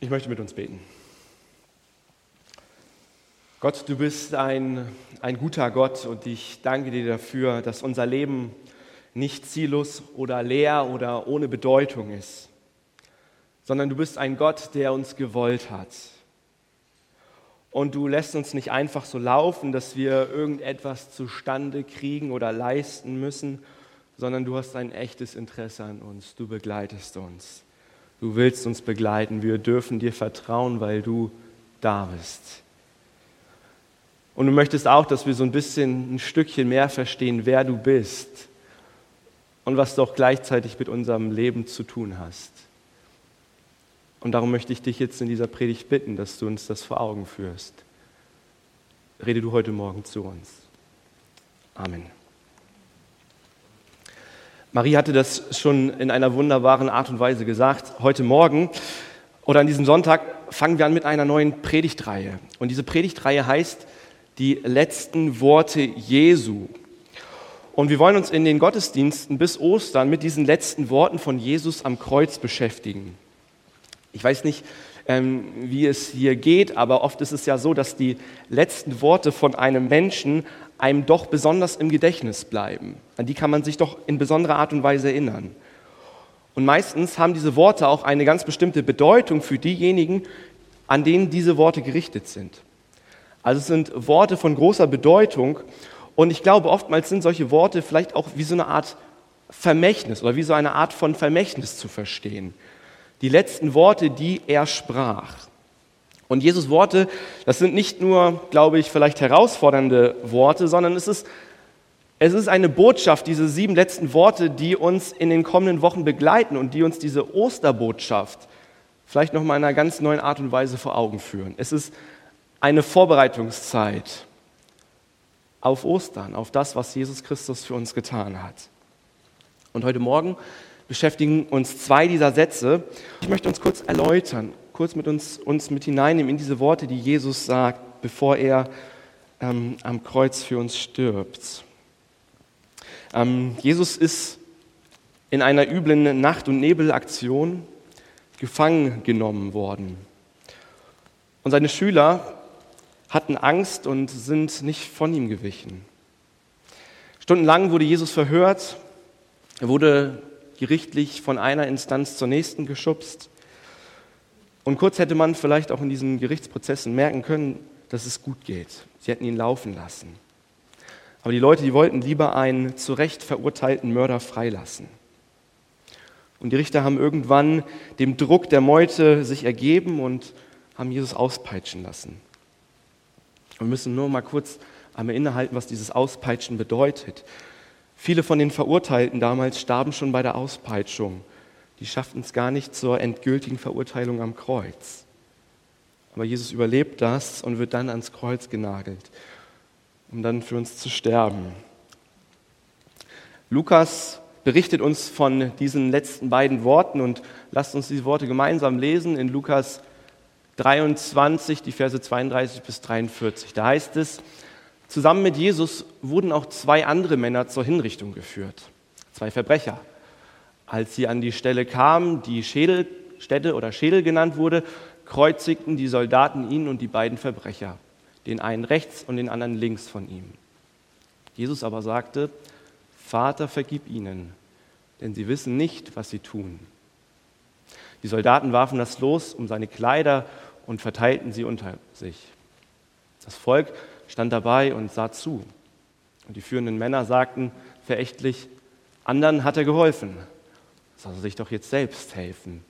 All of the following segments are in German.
Ich möchte mit uns beten. Gott, du bist ein, ein guter Gott und ich danke dir dafür, dass unser Leben nicht ziellos oder leer oder ohne Bedeutung ist, sondern du bist ein Gott, der uns gewollt hat. Und du lässt uns nicht einfach so laufen, dass wir irgendetwas zustande kriegen oder leisten müssen, sondern du hast ein echtes Interesse an uns. Du begleitest uns. Du willst uns begleiten. Wir dürfen dir vertrauen, weil du da bist. Und du möchtest auch, dass wir so ein bisschen ein Stückchen mehr verstehen, wer du bist und was du auch gleichzeitig mit unserem Leben zu tun hast. Und darum möchte ich dich jetzt in dieser Predigt bitten, dass du uns das vor Augen führst. Rede du heute Morgen zu uns. Amen. Marie hatte das schon in einer wunderbaren Art und Weise gesagt. Heute Morgen oder an diesem Sonntag fangen wir an mit einer neuen Predigtreihe. Und diese Predigtreihe heißt die letzten Worte Jesu. Und wir wollen uns in den Gottesdiensten bis Ostern mit diesen letzten Worten von Jesus am Kreuz beschäftigen. Ich weiß nicht, ähm, wie es hier geht, aber oft ist es ja so, dass die letzten Worte von einem Menschen einem doch besonders im Gedächtnis bleiben. An die kann man sich doch in besonderer Art und Weise erinnern. Und meistens haben diese Worte auch eine ganz bestimmte Bedeutung für diejenigen, an denen diese Worte gerichtet sind. Also es sind Worte von großer Bedeutung und ich glaube, oftmals sind solche Worte vielleicht auch wie so eine Art Vermächtnis oder wie so eine Art von Vermächtnis zu verstehen. Die letzten Worte, die er sprach. Und Jesus Worte, das sind nicht nur, glaube ich, vielleicht herausfordernde Worte, sondern es ist, es ist eine Botschaft, diese sieben letzten Worte, die uns in den kommenden Wochen begleiten und die uns diese Osterbotschaft vielleicht noch mal in einer ganz neuen Art und Weise vor Augen führen. Es ist eine Vorbereitungszeit auf Ostern, auf das, was Jesus Christus für uns getan hat. Und heute Morgen beschäftigen uns zwei dieser Sätze. Ich möchte uns kurz erläutern, kurz mit uns, uns mit hineinnehmen in diese Worte, die Jesus sagt, bevor er ähm, am Kreuz für uns stirbt. Ähm, Jesus ist in einer üblen Nacht- und Nebelaktion gefangen genommen worden. Und seine Schüler hatten Angst und sind nicht von ihm gewichen. Stundenlang wurde Jesus verhört, er wurde gerichtlich von einer Instanz zur nächsten geschubst. Und kurz hätte man vielleicht auch in diesen Gerichtsprozessen merken können, dass es gut geht. Sie hätten ihn laufen lassen. Aber die Leute, die wollten lieber einen zu Recht verurteilten Mörder freilassen. Und die Richter haben irgendwann dem Druck der Meute sich ergeben und haben Jesus auspeitschen lassen. Wir müssen nur mal kurz einmal innehalten, was dieses Auspeitschen bedeutet. Viele von den Verurteilten damals starben schon bei der Auspeitschung die schafften es gar nicht zur endgültigen Verurteilung am Kreuz. Aber Jesus überlebt das und wird dann ans Kreuz genagelt, um dann für uns zu sterben. Lukas berichtet uns von diesen letzten beiden Worten und lasst uns diese Worte gemeinsam lesen in Lukas 23, die Verse 32 bis 43. Da heißt es, zusammen mit Jesus wurden auch zwei andere Männer zur Hinrichtung geführt, zwei Verbrecher. Als sie an die Stelle kamen, die Schädelstätte oder Schädel genannt wurde, kreuzigten die Soldaten ihn und die beiden Verbrecher, den einen rechts und den anderen links von ihm. Jesus aber sagte, Vater, vergib ihnen, denn sie wissen nicht, was sie tun. Die Soldaten warfen das Los um seine Kleider und verteilten sie unter sich. Das Volk stand dabei und sah zu. Und die führenden Männer sagten verächtlich, anderen hat er geholfen, soll er sich doch jetzt selbst helfen,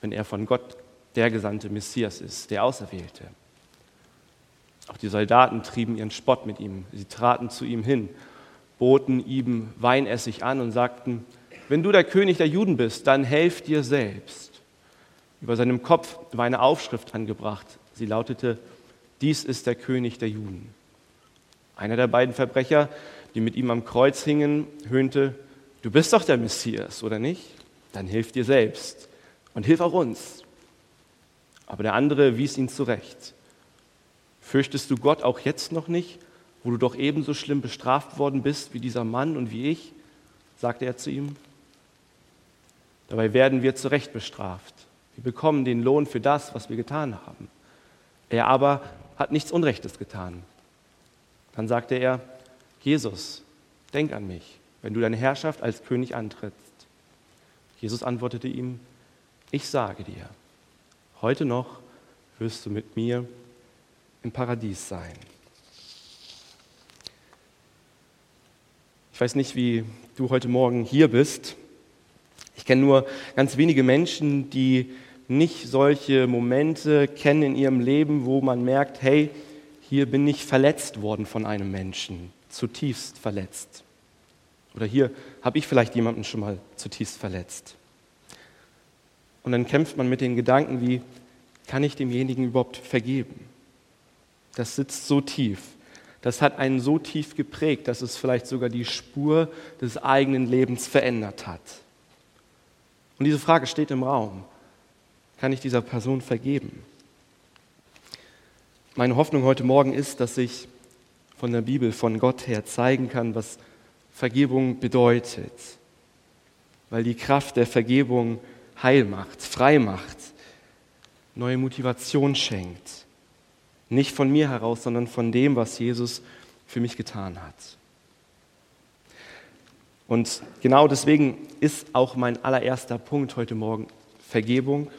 wenn er von Gott der gesandte Messias ist, der Auserwählte. Auch die Soldaten trieben ihren Spott mit ihm. Sie traten zu ihm hin, boten ihm Weinessig an und sagten, wenn du der König der Juden bist, dann helf dir selbst. Über seinem Kopf war eine Aufschrift angebracht. Sie lautete, dies ist der König der Juden. Einer der beiden Verbrecher, die mit ihm am Kreuz hingen, höhnte, du bist doch der Messias, oder nicht? Dann hilf dir selbst und hilf auch uns. Aber der andere wies ihn zurecht. Fürchtest du Gott auch jetzt noch nicht, wo du doch ebenso schlimm bestraft worden bist wie dieser Mann und wie ich? sagte er zu ihm. Dabei werden wir zurecht bestraft, Wir bekommen den Lohn für das, was wir getan haben. Er aber hat nichts Unrechtes getan. Dann sagte er, Jesus, denk an mich, wenn du deine Herrschaft als König antrittst. Jesus antwortete ihm, ich sage dir, heute noch wirst du mit mir im Paradies sein. Ich weiß nicht, wie du heute Morgen hier bist. Ich kenne nur ganz wenige Menschen, die nicht solche Momente kennen in ihrem Leben, wo man merkt, hey, hier bin ich verletzt worden von einem Menschen, zutiefst verletzt. Oder hier habe ich vielleicht jemanden schon mal zutiefst verletzt. Und dann kämpft man mit den Gedanken wie, kann ich demjenigen überhaupt vergeben? Das sitzt so tief das hat einen so tief geprägt, dass es vielleicht sogar die Spur des eigenen Lebens verändert hat. Und diese Frage steht im Raum. Kann ich dieser Person vergeben? Meine Hoffnung heute Morgen ist, dass ich von der Bibel, von Gott her zeigen kann, was Vergebung bedeutet. Weil die Kraft der Vergebung heil macht, frei macht, neue Motivation schenkt. Nicht von mir heraus, sondern von dem, was Jesus für mich getan hat. Und genau deswegen ist auch mein allererster Punkt heute Morgen Vergebung.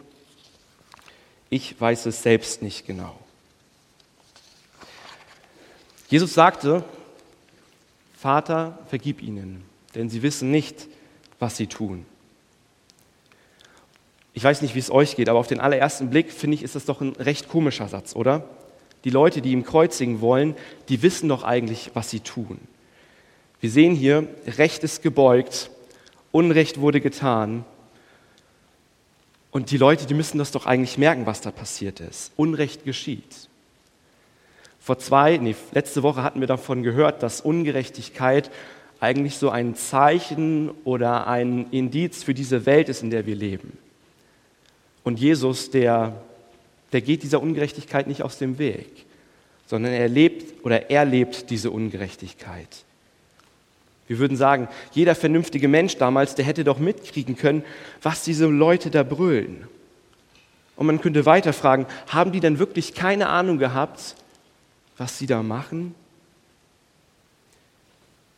Ich weiß es selbst nicht genau. Jesus sagte, Vater, vergib ihnen, denn sie wissen nicht, was sie tun. Ich weiß nicht, wie es euch geht, aber auf den allerersten Blick finde ich, ist das doch ein recht komischer Satz, oder? Die Leute, die ihm kreuzigen wollen, die wissen doch eigentlich, was sie tun. Wir sehen hier, Recht ist gebeugt, Unrecht wurde getan. Und die Leute, die müssen das doch eigentlich merken, was da passiert ist. Unrecht geschieht. Vor zwei, nee, letzte Woche hatten wir davon gehört, dass Ungerechtigkeit eigentlich so ein Zeichen oder ein Indiz für diese Welt ist, in der wir leben. Und Jesus, der der geht dieser Ungerechtigkeit nicht aus dem Weg, sondern er lebt oder er lebt diese Ungerechtigkeit. Wir würden sagen, jeder vernünftige Mensch damals, der hätte doch mitkriegen können, was diese Leute da brüllen. Und man könnte weiter fragen, haben die denn wirklich keine Ahnung gehabt, was sie da machen?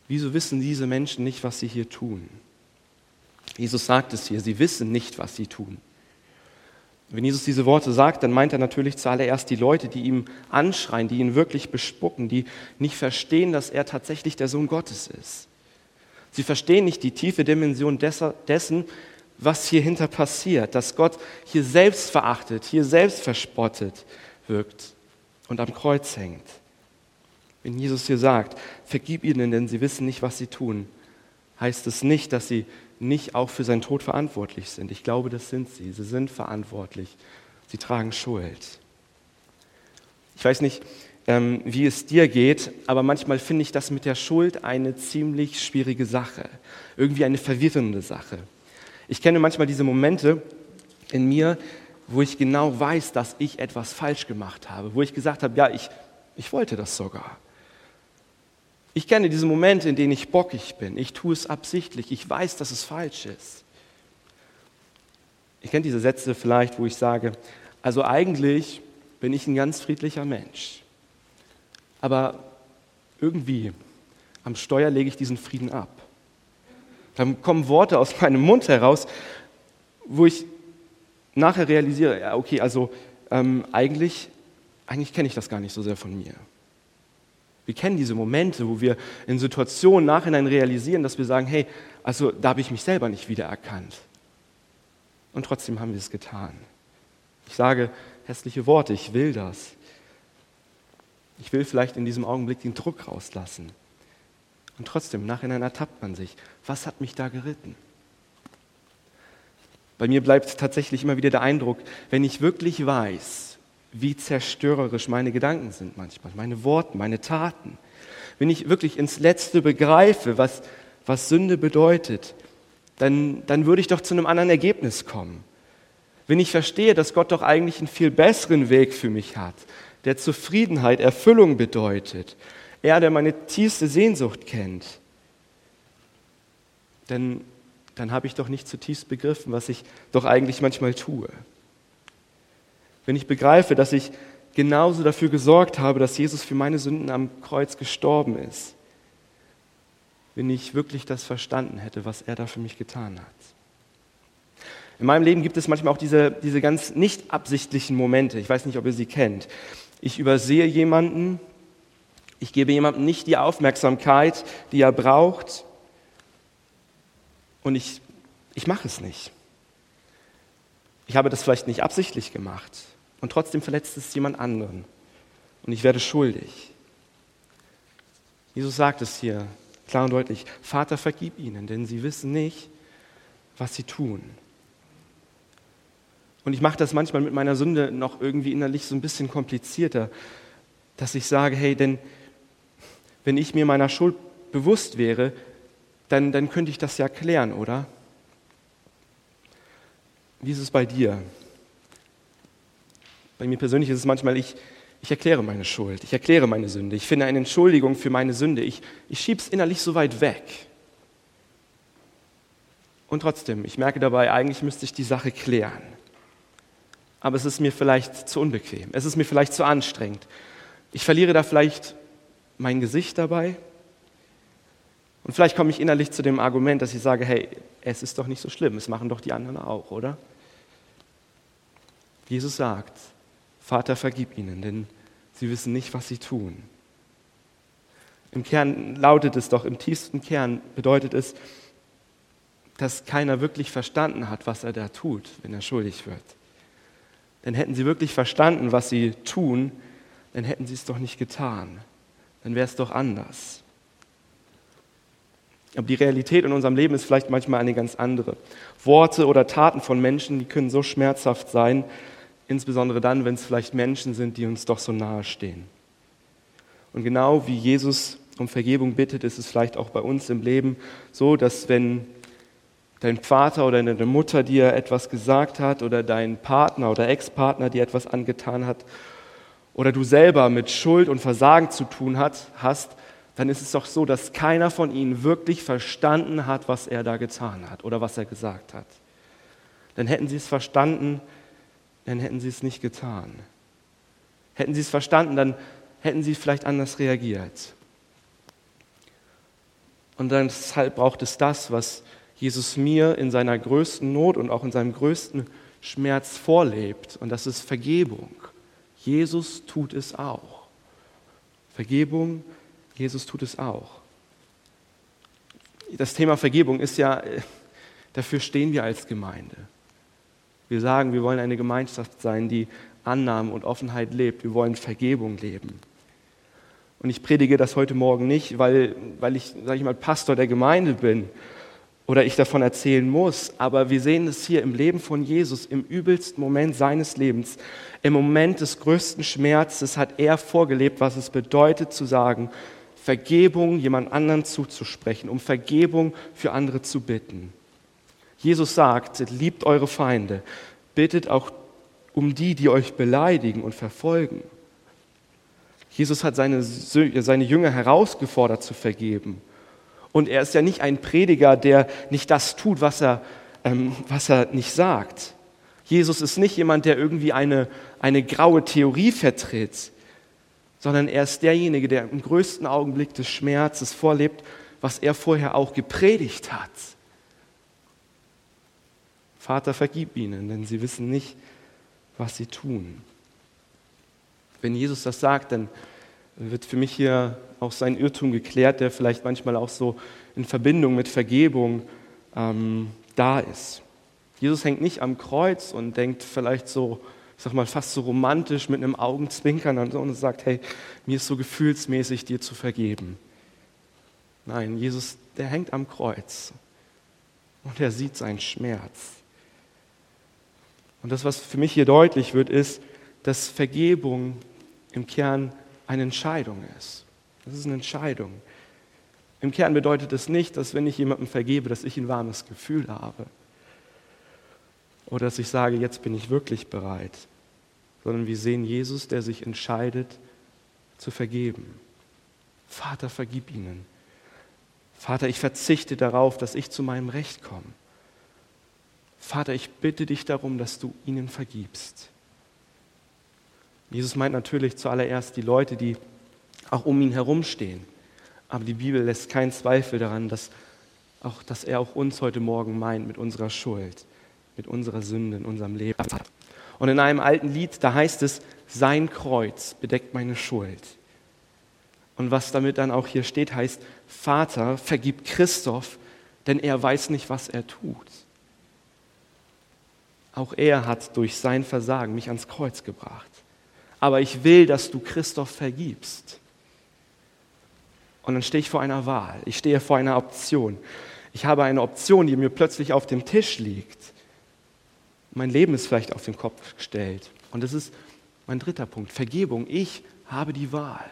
Wieso wissen diese Menschen nicht, was sie hier tun? Jesus sagt es hier, sie wissen nicht, was sie tun. Wenn Jesus diese Worte sagt, dann meint er natürlich zuallererst die Leute, die ihm anschreien, die ihn wirklich bespucken, die nicht verstehen, dass er tatsächlich der Sohn Gottes ist. Sie verstehen nicht die tiefe Dimension dessen, was hier hinter passiert, dass Gott hier selbst verachtet, hier selbst verspottet wirkt und am Kreuz hängt. Wenn Jesus hier sagt, vergib ihnen, denn sie wissen nicht, was sie tun, heißt es nicht, dass sie nicht auch für seinen Tod verantwortlich sind. Ich glaube, das sind sie. Sie sind verantwortlich. Sie tragen Schuld. Ich weiß nicht, ähm, wie es dir geht, aber manchmal finde ich das mit der Schuld eine ziemlich schwierige Sache. Irgendwie eine verwirrende Sache. Ich kenne manchmal diese Momente in mir, wo ich genau weiß, dass ich etwas falsch gemacht habe, wo ich gesagt habe, ja, ich, ich wollte das sogar. Ich kenne diese Momente, in denen ich bockig bin. Ich tue es absichtlich. Ich weiß, dass es falsch ist. Ich kenne diese Sätze vielleicht, wo ich sage, also eigentlich bin ich ein ganz friedlicher Mensch. Aber irgendwie am Steuer lege ich diesen Frieden ab. Dann kommen Worte aus meinem Mund heraus, wo ich nachher realisiere, ja, okay, also ähm, eigentlich, eigentlich kenne ich das gar nicht so sehr von mir. Wir kennen diese Momente, wo wir in Situationen nachhinein realisieren, dass wir sagen, hey, also da habe ich mich selber nicht wiedererkannt. Und trotzdem haben wir es getan. Ich sage hässliche Worte, ich will das. Ich will vielleicht in diesem Augenblick den Druck rauslassen. Und trotzdem, im Nachhinein ertappt man sich. Was hat mich da geritten? Bei mir bleibt tatsächlich immer wieder der Eindruck, wenn ich wirklich weiß, wie zerstörerisch meine Gedanken sind manchmal, meine Worte, meine Taten. Wenn ich wirklich ins Letzte begreife, was, was Sünde bedeutet, dann, dann würde ich doch zu einem anderen Ergebnis kommen. Wenn ich verstehe, dass Gott doch eigentlich einen viel besseren Weg für mich hat, der Zufriedenheit, Erfüllung bedeutet, er, der meine tiefste Sehnsucht kennt, dann, dann habe ich doch nicht zutiefst begriffen, was ich doch eigentlich manchmal tue. Wenn ich begreife, dass ich genauso dafür gesorgt habe, dass Jesus für meine Sünden am Kreuz gestorben ist. Wenn ich wirklich das verstanden hätte, was er da für mich getan hat. In meinem Leben gibt es manchmal auch diese, diese ganz nicht absichtlichen Momente. Ich weiß nicht, ob ihr sie kennt. Ich übersehe jemanden, ich gebe jemandem nicht die Aufmerksamkeit, die er braucht und ich, ich mache es nicht. Ich habe das vielleicht nicht absichtlich gemacht und trotzdem verletzt es jemand anderen und ich werde schuldig. Jesus sagt es hier klar und deutlich, Vater, vergib ihnen, denn sie wissen nicht, was sie tun. Und ich mache das manchmal mit meiner Sünde noch irgendwie innerlich so ein bisschen komplizierter, dass ich sage, hey, denn wenn ich mir meiner Schuld bewusst wäre, dann, dann könnte ich das ja klären, oder? Wie ist es bei dir? Bei mir persönlich ist es manchmal, ich, ich erkläre meine Schuld, ich erkläre meine Sünde, ich finde eine Entschuldigung für meine Sünde, ich, ich schiebe es innerlich so weit weg. Und trotzdem, ich merke dabei, eigentlich müsste ich die Sache klären aber es ist mir vielleicht zu unbequem, es ist mir vielleicht zu anstrengend. Ich verliere da vielleicht mein Gesicht dabei. Und vielleicht komme ich innerlich zu dem Argument, dass ich sage, hey, es ist doch nicht so schlimm, es machen doch die anderen auch, oder? Jesus sagt, Vater, vergib ihnen, denn sie wissen nicht, was sie tun. Im Kern lautet es doch, im tiefsten Kern bedeutet es, dass keiner wirklich verstanden hat, was er da tut, wenn er schuldig wird. Denn hätten sie wirklich verstanden, was sie tun, dann hätten sie es doch nicht getan. Dann wäre es doch anders. Aber die Realität in unserem Leben ist vielleicht manchmal eine ganz andere. Worte oder Taten von Menschen, die können so schmerzhaft sein, insbesondere dann, wenn es vielleicht Menschen sind, die uns doch so nahe stehen. Und genau wie Jesus um Vergebung bittet, ist es vielleicht auch bei uns im Leben so, dass wenn dein Vater oder deine Mutter dir etwas gesagt hat oder dein Partner oder Ex-Partner dir etwas angetan hat oder du selber mit Schuld und Versagen zu tun hat, hast, dann ist es doch so, dass keiner von ihnen wirklich verstanden hat, was er da getan hat oder was er gesagt hat. Dann hätten sie es verstanden, dann hätten sie es nicht getan. Hätten sie es verstanden, dann hätten sie vielleicht anders reagiert. Und deshalb braucht es das, was Jesus mir in seiner größten Not und auch in seinem größten Schmerz vorlebt. Und das ist Vergebung. Jesus tut es auch. Vergebung, Jesus tut es auch. Das Thema Vergebung ist ja, dafür stehen wir als Gemeinde. Wir sagen, wir wollen eine Gemeinschaft sein, die Annahme und Offenheit lebt. Wir wollen Vergebung leben. Und ich predige das heute Morgen nicht, weil, weil ich, sage ich mal, Pastor der Gemeinde bin oder ich davon erzählen muss, aber wir sehen es hier im Leben von Jesus, im übelsten Moment seines Lebens, im Moment des größten Schmerzes hat er vorgelebt, was es bedeutet zu sagen, Vergebung jemand anderen zuzusprechen, um Vergebung für andere zu bitten. Jesus sagt, liebt eure Feinde, bittet auch um die, die euch beleidigen und verfolgen. Jesus hat seine, seine Jünger herausgefordert zu vergeben. Und er ist ja nicht ein Prediger, der nicht das tut, was er, ähm, was er nicht sagt. Jesus ist nicht jemand, der irgendwie eine, eine graue Theorie vertritt, sondern er ist derjenige, der im größten Augenblick des Schmerzes vorlebt, was er vorher auch gepredigt hat. Vater, vergib ihnen, denn sie wissen nicht, was sie tun. Wenn Jesus das sagt, dann wird für mich hier auch sein Irrtum geklärt, der vielleicht manchmal auch so in Verbindung mit Vergebung ähm, da ist. Jesus hängt nicht am Kreuz und denkt vielleicht so, sag mal, fast so romantisch mit einem Augenzwinkern und sagt, hey, mir ist so gefühlsmäßig, dir zu vergeben. Nein, Jesus, der hängt am Kreuz und er sieht seinen Schmerz. Und das, was für mich hier deutlich wird, ist, dass Vergebung im Kern eine Entscheidung ist. Das ist eine Entscheidung. Im Kern bedeutet es nicht, dass wenn ich jemandem vergebe, dass ich ein warmes Gefühl habe. Oder dass ich sage, jetzt bin ich wirklich bereit. Sondern wir sehen Jesus, der sich entscheidet zu vergeben. Vater, vergib ihnen. Vater, ich verzichte darauf, dass ich zu meinem Recht komme. Vater, ich bitte dich darum, dass du ihnen vergibst. Jesus meint natürlich zuallererst die Leute, die auch um ihn herumstehen. Aber die Bibel lässt keinen Zweifel daran, dass, auch, dass er auch uns heute Morgen meint mit unserer Schuld, mit unserer Sünde in unserem Leben. Und in einem alten Lied, da heißt es, sein Kreuz bedeckt meine Schuld. Und was damit dann auch hier steht, heißt, Vater, vergib Christoph, denn er weiß nicht, was er tut. Auch er hat durch sein Versagen mich ans Kreuz gebracht. Aber ich will, dass du Christoph vergibst. Und dann stehe ich vor einer Wahl. Ich stehe vor einer Option. Ich habe eine Option, die mir plötzlich auf dem Tisch liegt. Mein Leben ist vielleicht auf den Kopf gestellt. Und das ist mein dritter Punkt. Vergebung. Ich habe die Wahl.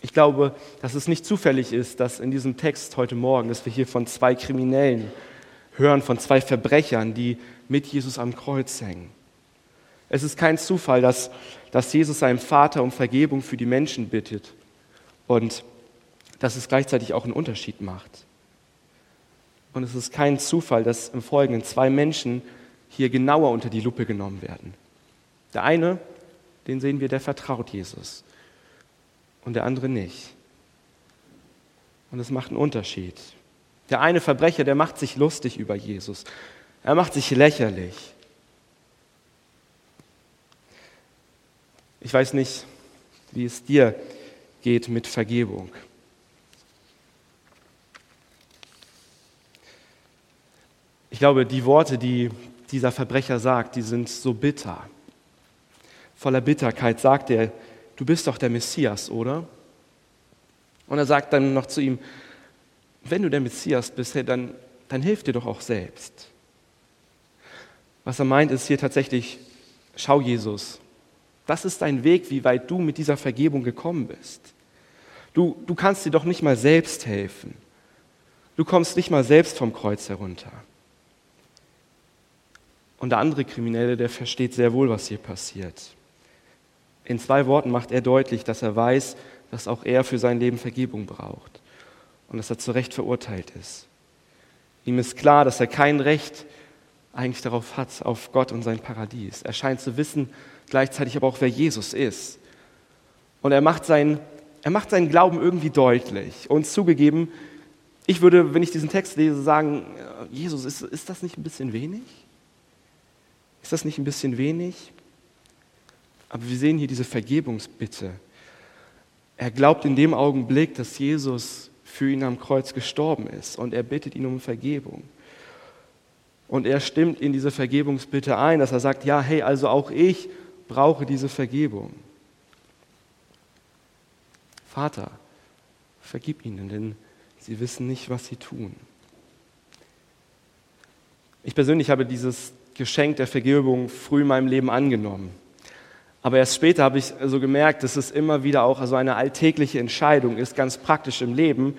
Ich glaube, dass es nicht zufällig ist, dass in diesem Text heute Morgen, dass wir hier von zwei Kriminellen hören, von zwei Verbrechern, die mit Jesus am Kreuz hängen. Es ist kein Zufall, dass, dass Jesus seinem Vater um Vergebung für die Menschen bittet und dass es gleichzeitig auch einen Unterschied macht. Und es ist kein Zufall, dass im Folgenden zwei Menschen hier genauer unter die Lupe genommen werden. Der eine, den sehen wir, der vertraut Jesus und der andere nicht. Und es macht einen Unterschied. Der eine Verbrecher, der macht sich lustig über Jesus. Er macht sich lächerlich. Ich weiß nicht, wie es dir geht mit Vergebung. Ich glaube, die Worte, die dieser Verbrecher sagt, die sind so bitter. Voller Bitterkeit sagt er, du bist doch der Messias, oder? Und er sagt dann noch zu ihm, wenn du der Messias bist, dann, dann hilf dir doch auch selbst. Was er meint, ist hier tatsächlich, schau Jesus, das ist dein Weg, wie weit du mit dieser Vergebung gekommen bist. Du, du kannst dir doch nicht mal selbst helfen. Du kommst nicht mal selbst vom Kreuz herunter. Und der andere Kriminelle, der versteht sehr wohl, was hier passiert. In zwei Worten macht er deutlich, dass er weiß, dass auch er für sein Leben Vergebung braucht und dass er zu Recht verurteilt ist. Ihm ist klar, dass er kein Recht eigentlich darauf hat, auf Gott und sein Paradies. Er scheint zu wissen, gleichzeitig aber auch, wer Jesus ist. Und er macht, seinen, er macht seinen Glauben irgendwie deutlich. Und zugegeben, ich würde, wenn ich diesen Text lese, sagen, Jesus, ist, ist das nicht ein bisschen wenig? Ist das nicht ein bisschen wenig? Aber wir sehen hier diese Vergebungsbitte. Er glaubt in dem Augenblick, dass Jesus für ihn am Kreuz gestorben ist und er bittet ihn um Vergebung. Und er stimmt in diese Vergebungsbitte ein, dass er sagt, ja, hey, also auch ich brauche diese Vergebung. Vater, vergib ihnen, denn sie wissen nicht, was sie tun. Ich persönlich habe dieses Geschenk der Vergebung früh in meinem Leben angenommen. Aber erst später habe ich so gemerkt, dass es immer wieder auch so eine alltägliche Entscheidung ist, ganz praktisch im Leben,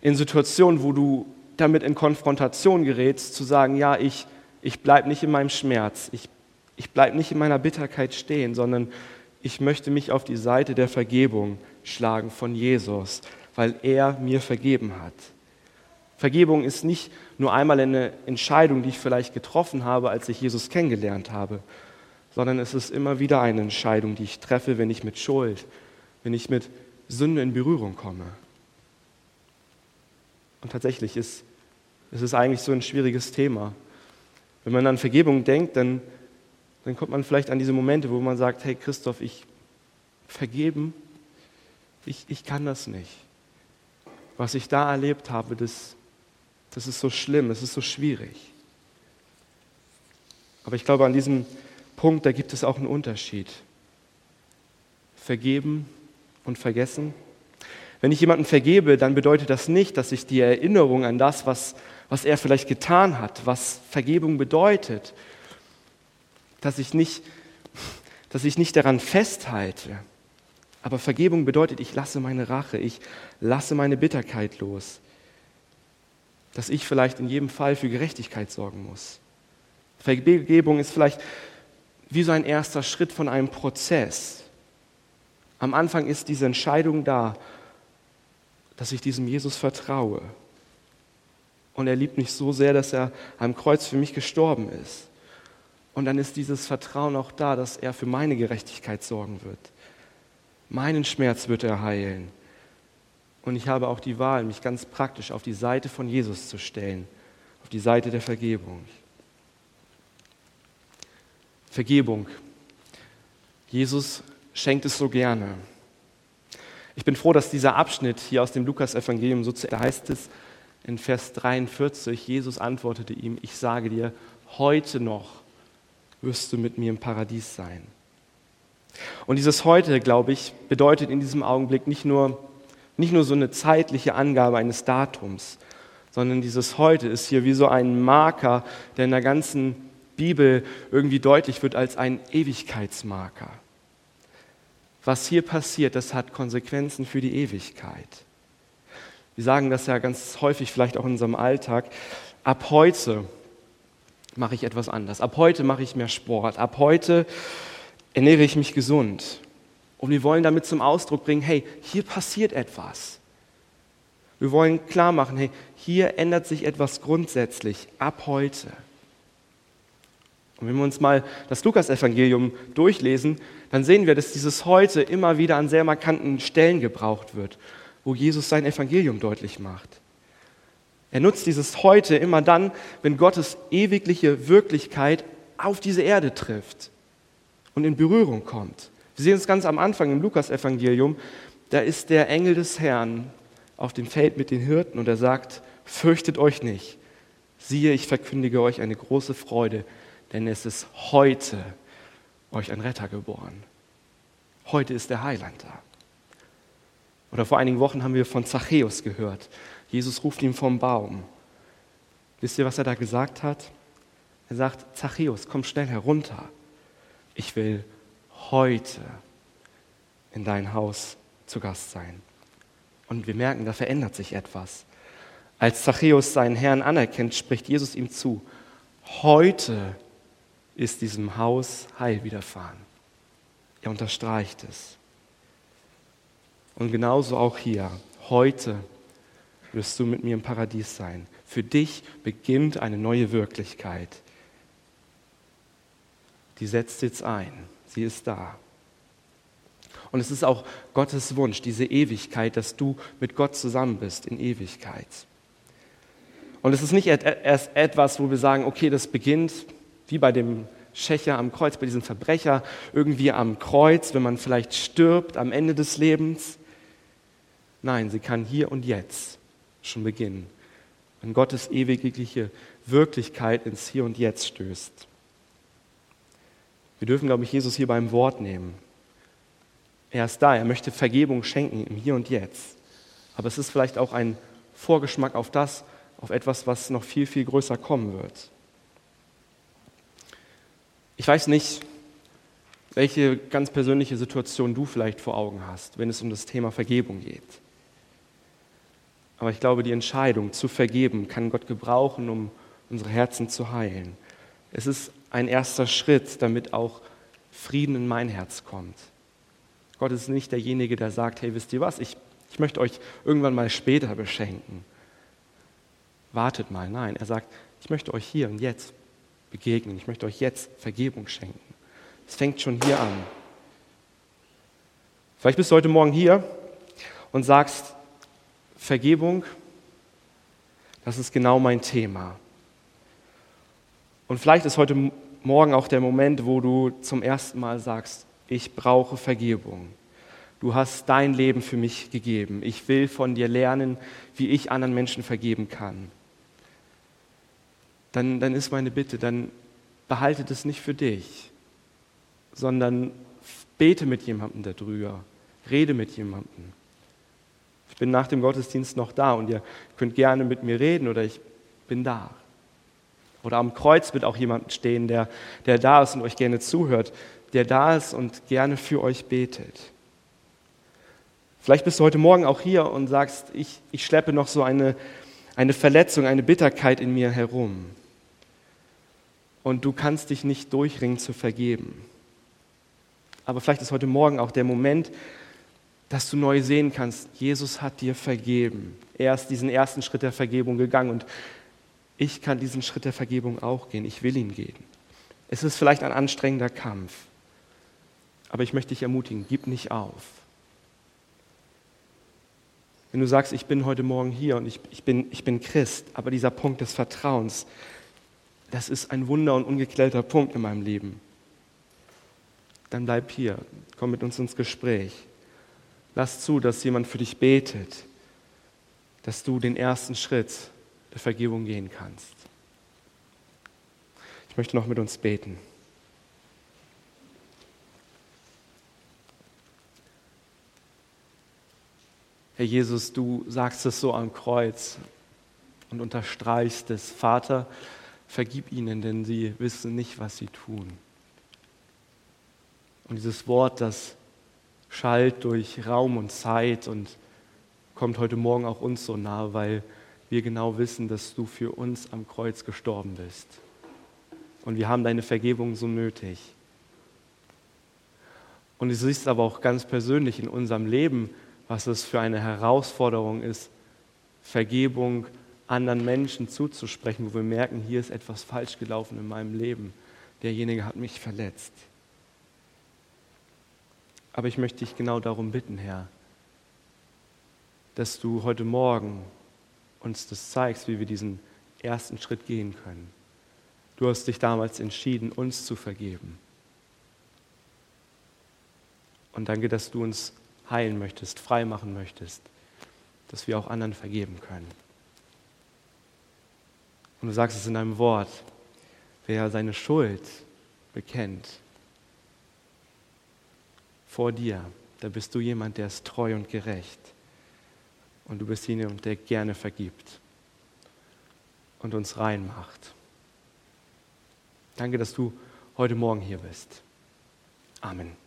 in Situationen, wo du damit in Konfrontation gerätst, zu sagen, ja, ich, ich bleibe nicht in meinem Schmerz, ich, ich bleibe nicht in meiner Bitterkeit stehen, sondern ich möchte mich auf die Seite der Vergebung schlagen von Jesus, weil er mir vergeben hat. Vergebung ist nicht nur einmal eine Entscheidung, die ich vielleicht getroffen habe, als ich Jesus kennengelernt habe, sondern es ist immer wieder eine Entscheidung, die ich treffe, wenn ich mit Schuld, wenn ich mit Sünde in Berührung komme. Und tatsächlich ist es eigentlich so ein schwieriges Thema. Wenn man an Vergebung denkt, dann, dann kommt man vielleicht an diese Momente, wo man sagt, hey Christoph, ich vergeben, ich, ich kann das nicht. Was ich da erlebt habe, das, das ist so schlimm, es ist so schwierig. Aber ich glaube, an diesem Punkt, da gibt es auch einen Unterschied. Vergeben und vergessen. Wenn ich jemanden vergebe, dann bedeutet das nicht, dass ich die Erinnerung an das, was, was er vielleicht getan hat, was Vergebung bedeutet, dass ich nicht, dass ich nicht daran festhalte. Aber Vergebung bedeutet, ich lasse meine Rache, ich lasse meine Bitterkeit los. Dass ich vielleicht in jedem Fall für Gerechtigkeit sorgen muss. Vergebung ist vielleicht wie so ein erster Schritt von einem Prozess. Am Anfang ist diese Entscheidung da, dass ich diesem Jesus vertraue. Und er liebt mich so sehr, dass er am Kreuz für mich gestorben ist. Und dann ist dieses Vertrauen auch da, dass er für meine Gerechtigkeit sorgen wird. Meinen Schmerz wird er heilen. Und ich habe auch die Wahl, mich ganz praktisch auf die Seite von Jesus zu stellen, auf die Seite der Vergebung. Vergebung. Jesus schenkt es so gerne. Ich bin froh, dass dieser Abschnitt hier aus dem Lukas-Evangelium so zu, da heißt es in Vers 43, Jesus antwortete ihm, ich sage dir, heute noch wirst du mit mir im Paradies sein. Und dieses heute, glaube ich, bedeutet in diesem Augenblick nicht nur, nicht nur so eine zeitliche Angabe eines Datums, sondern dieses heute ist hier wie so ein Marker, der in der ganzen Bibel irgendwie deutlich wird als ein Ewigkeitsmarker was hier passiert, das hat Konsequenzen für die Ewigkeit. Wir sagen das ja ganz häufig, vielleicht auch in unserem Alltag. Ab heute mache ich etwas anders. Ab heute mache ich mehr Sport. Ab heute ernähre ich mich gesund. Und wir wollen damit zum Ausdruck bringen, hey, hier passiert etwas. Wir wollen klar machen, hey, hier ändert sich etwas grundsätzlich ab heute. Und wenn wir uns mal das Lukasevangelium durchlesen, dann sehen wir, dass dieses heute immer wieder an sehr markanten Stellen gebraucht wird, wo Jesus sein Evangelium deutlich macht. Er nutzt dieses heute immer dann, wenn Gottes ewigliche Wirklichkeit auf diese Erde trifft und in Berührung kommt. Wir sehen es ganz am Anfang im Lukasevangelium, da ist der Engel des Herrn auf dem Feld mit den Hirten und er sagt, fürchtet euch nicht. Siehe, ich verkündige euch eine große Freude, denn es ist heute euch ein Retter geboren. Heute ist der Heiland da. Oder vor einigen Wochen haben wir von Zachäus gehört. Jesus ruft ihn vom Baum. Wisst ihr, was er da gesagt hat? Er sagt, Zachäus, komm schnell herunter. Ich will heute in dein Haus zu Gast sein. Und wir merken, da verändert sich etwas. Als Zachäus seinen Herrn anerkennt, spricht Jesus ihm zu, heute ist diesem Haus Heil widerfahren. Er unterstreicht es. Und genauso auch hier. Heute wirst du mit mir im Paradies sein. Für dich beginnt eine neue Wirklichkeit. Die setzt jetzt ein. Sie ist da. Und es ist auch Gottes Wunsch, diese Ewigkeit, dass du mit Gott zusammen bist in Ewigkeit. Und es ist nicht erst etwas, wo wir sagen, okay, das beginnt wie bei dem Schächer am Kreuz, bei diesem Verbrecher irgendwie am Kreuz, wenn man vielleicht stirbt am Ende des Lebens. Nein, sie kann hier und jetzt schon beginnen, wenn Gottes ewigliche Wirklichkeit ins Hier und Jetzt stößt. Wir dürfen, glaube ich, Jesus hier beim Wort nehmen. Er ist da, er möchte Vergebung schenken im Hier und Jetzt. Aber es ist vielleicht auch ein Vorgeschmack auf das, auf etwas, was noch viel, viel größer kommen wird. Ich weiß nicht, welche ganz persönliche Situation du vielleicht vor Augen hast, wenn es um das Thema Vergebung geht. Aber ich glaube, die Entscheidung zu vergeben kann Gott gebrauchen, um unsere Herzen zu heilen. Es ist ein erster Schritt, damit auch Frieden in mein Herz kommt. Gott ist nicht derjenige, der sagt, hey, wisst ihr was, ich, ich möchte euch irgendwann mal später beschenken. Wartet mal. Nein, er sagt, ich möchte euch hier und jetzt begegnen. Ich möchte euch jetzt Vergebung schenken. Es fängt schon hier an. Vielleicht bist du heute Morgen hier und sagst, Vergebung, das ist genau mein Thema. Und vielleicht ist heute Morgen auch der Moment, wo du zum ersten Mal sagst, ich brauche Vergebung. Du hast dein Leben für mich gegeben. Ich will von dir lernen, wie ich anderen Menschen vergeben kann dann, dann ist meine Bitte, dann behalte das nicht für dich, sondern bete mit jemandem darüber, rede mit jemandem. Ich bin nach dem Gottesdienst noch da und ihr könnt gerne mit mir reden oder ich bin da. Oder am Kreuz wird auch jemand stehen, der, der da ist und euch gerne zuhört, der da ist und gerne für euch betet. Vielleicht bist du heute Morgen auch hier und sagst, ich, ich schleppe noch so eine, eine Verletzung, eine Bitterkeit in mir herum und du kannst dich nicht durchringen zu vergeben. Aber vielleicht ist heute Morgen auch der Moment, dass du neu sehen kannst, Jesus hat dir vergeben. Er ist diesen ersten Schritt der Vergebung gegangen und ich kann diesen Schritt der Vergebung auch gehen. Ich will ihn gehen. Es ist vielleicht ein anstrengender Kampf, aber ich möchte dich ermutigen, gib nicht auf. Wenn du sagst, ich bin heute Morgen hier und ich, ich, bin, ich bin Christ, aber dieser Punkt des Vertrauens, das ist ein Wunder und ungeklärter Punkt in meinem Leben, dann bleib hier, komm mit uns ins Gespräch. Lass zu, dass jemand für dich betet, dass du den ersten Schritt der Vergebung gehen kannst. Ich möchte noch mit uns beten. Herr Jesus, du sagst es so am Kreuz und unterstreichst es. Vater, vergib ihnen, denn sie wissen nicht, was sie tun. Und dieses Wort, das schallt durch Raum und Zeit und kommt heute Morgen auch uns so nahe, weil wir genau wissen, dass du für uns am Kreuz gestorben bist. Und wir haben deine Vergebung so nötig. Und du siehst aber auch ganz persönlich in unserem Leben, was es für eine Herausforderung ist, Vergebung anderen Menschen zuzusprechen, wo wir merken, hier ist etwas falsch gelaufen in meinem Leben. Derjenige hat mich verletzt. Aber ich möchte dich genau darum bitten, Herr, dass du heute Morgen uns das zeigst, wie wir diesen ersten Schritt gehen können. Du hast dich damals entschieden, uns zu vergeben. Und danke, dass du uns heilen möchtest, frei machen möchtest, dass wir auch anderen vergeben können. Und du sagst es in deinem Wort, wer seine Schuld bekennt vor dir, da bist du jemand, der ist treu und gerecht. Und du bist jemand, der gerne vergibt und uns rein macht. Danke, dass du heute Morgen hier bist. Amen.